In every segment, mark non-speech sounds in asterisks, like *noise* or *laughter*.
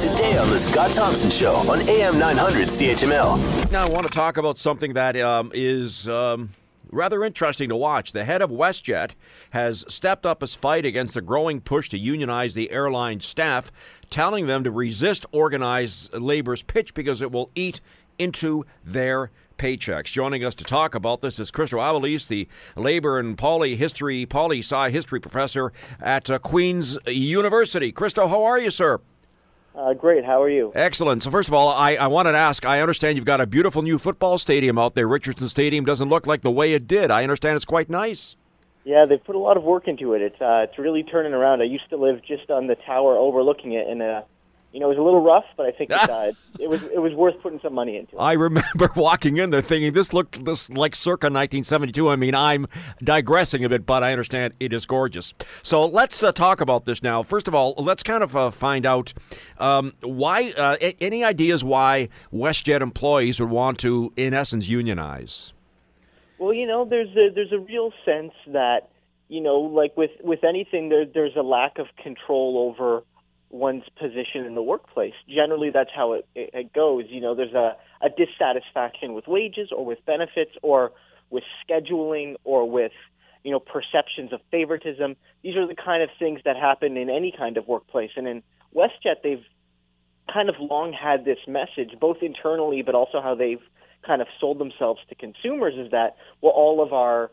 Today on The Scott Thompson Show on AM 900 CHML. Now, I want to talk about something that um, is um, rather interesting to watch. The head of WestJet has stepped up his fight against the growing push to unionize the airline staff, telling them to resist organized labor's pitch because it will eat into their paychecks. Joining us to talk about this is Christo Aivalis, the labor and poly history, poli sci history professor at uh, Queen's University. Christo, how are you, sir? Uh, great. How are you? Excellent. So, first of all, I, I wanted to ask I understand you've got a beautiful new football stadium out there. Richardson Stadium doesn't look like the way it did. I understand it's quite nice. Yeah, they've put a lot of work into it. It's uh, it's really turning around. I used to live just on the tower overlooking it, and uh, you know, it was a little rough, but I think it, *laughs* uh, it was it was worth putting some money into. It. I remember *laughs* walking in there thinking this looked this like circa 1972. I mean, I'm digressing a bit, but I understand it is gorgeous. So let's uh, talk about this now. First of all, let's kind of uh, find out um, why. Uh, any ideas why WestJet employees would want to, in essence, unionize? Well, you know, there's a, there's a real sense that you know, like with with anything, there, there's a lack of control over one's position in the workplace. Generally, that's how it, it, it goes. You know, there's a, a dissatisfaction with wages or with benefits or with scheduling or with you know perceptions of favoritism. These are the kind of things that happen in any kind of workplace. And in WestJet, they've kind of long had this message, both internally but also how they've kind of sold themselves to consumers, is that well, all of our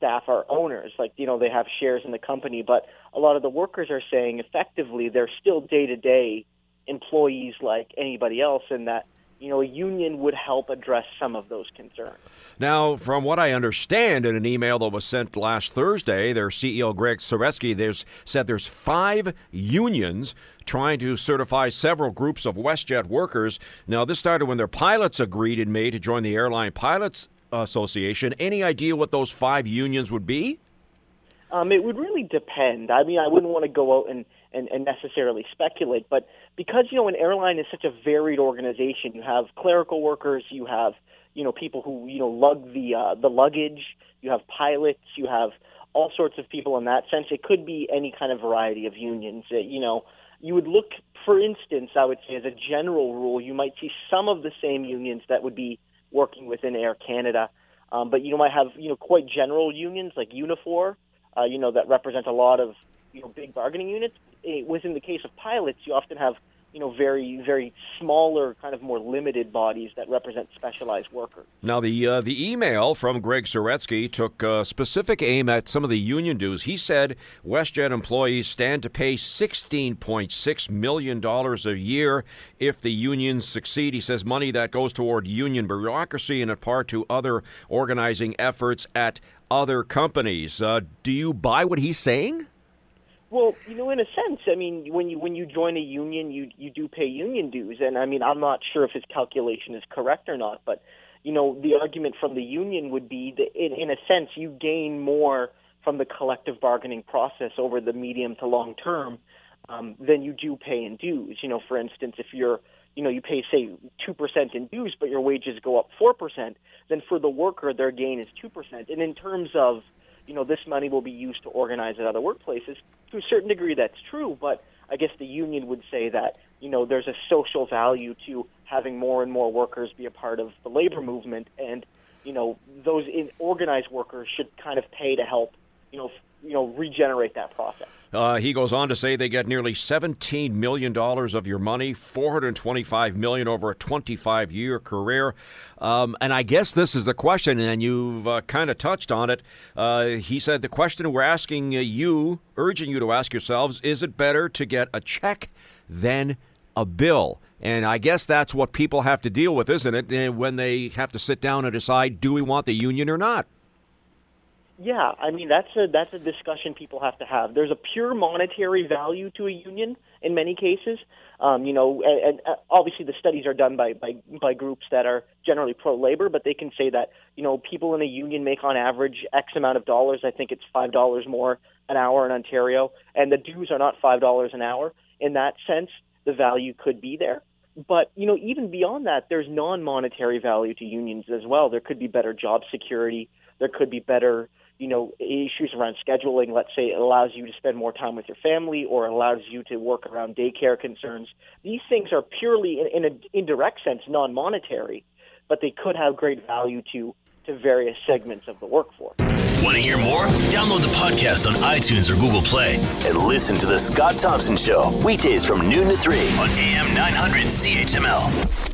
staff are owners. Like, you know, they have shares in the company, but a lot of the workers are saying effectively they're still day to day employees like anybody else, and that, you know, a union would help address some of those concerns. Now, from what I understand in an email that was sent last Thursday, their CEO Gregg Saretsky there's said there's five unions trying to certify several groups of WestJet workers. Now, this started when their pilots agreed in May to join the Airline Pilots Association. Any idea what those five unions would be? Um, it would really depend. I mean, I wouldn't want to go out and, and, and necessarily speculate, but because you know an airline is such a varied organization, you have clerical workers, you have you know people who you know lug the uh, the luggage, you have pilots, you have all sorts of people in that sense. It could be any kind of variety of unions. Uh, you know, you would look, for instance, I would say as a general rule, you might see some of the same unions that would be working within Air Canada. Um, but you might have you know quite general unions like Unifor, uh, you know that represent a lot of you know big bargaining units. It, Within the case of pilots, you often have you know, very, very smaller, kind of more limited bodies that represent specialized workers. Now, the uh, the email from Gregg Saretsky took uh, specific aim at some of the union dues. He said WestJet employees stand to pay $16.6 million a year if the unions succeed. He says money that goes toward union bureaucracy and in part to other organizing efforts at other companies. Uh, do you buy what he's saying? Well, you know, in a sense, I mean, when you when you join a union, you you do pay union dues, and I mean, I'm not sure if his calculation is correct or not, but you know, the argument from the union would be that, in, in a sense, you gain more from the collective bargaining process over the medium to long term um, than you do pay in dues. You know, for instance, if you're you know, you pay say two percent in dues, but your wages go up four percent, then for the worker their gain is two percent. And in terms of you know, this money will be used to organize at other workplaces. To a certain degree, that's true, but I guess the union would say that, you know, there's a social value to having more and more workers be a part of the labor movement, and, you know, those in organized workers should kind of pay to help, you know, you know, regenerate that process. Uh, he goes on to say they get nearly $17 million of your money, 425 million over a 25 year career. Um, and I guess this is the question, and you've uh, kind of touched on it. Uh, he said the question we're asking you, urging you to ask yourselves, is it better to get a check than a bill? And I guess that's what people have to deal with, isn't it? Eh, when they have to sit down and decide, do we want the union or not? Yeah, I mean that's a that's a discussion people have to have. There's a pure monetary value to a union in many cases. Um, you know, and, and uh, obviously the studies are done by, by by groups that are generally pro labor, but they can say that you know people in a union make on average X amount of dollars. I think it's five dollars more an hour in Ontario, and the dues are not five dollars an hour. In that sense, the value could be there. But you know, even beyond that, there's non-monetary value to unions as well. There could be better job security. There could be better you know, issues around scheduling. Let's say it allows you to spend more time with your family, or allows you to work around daycare concerns. These things are purely, in, in an indirect sense, non-monetary, but they could have great value to to various segments of the workforce. Want to hear more? Download the podcast on iTunes or Google Play and listen to the Scott Thompson Show weekdays from noon to three on AM 900 CHML.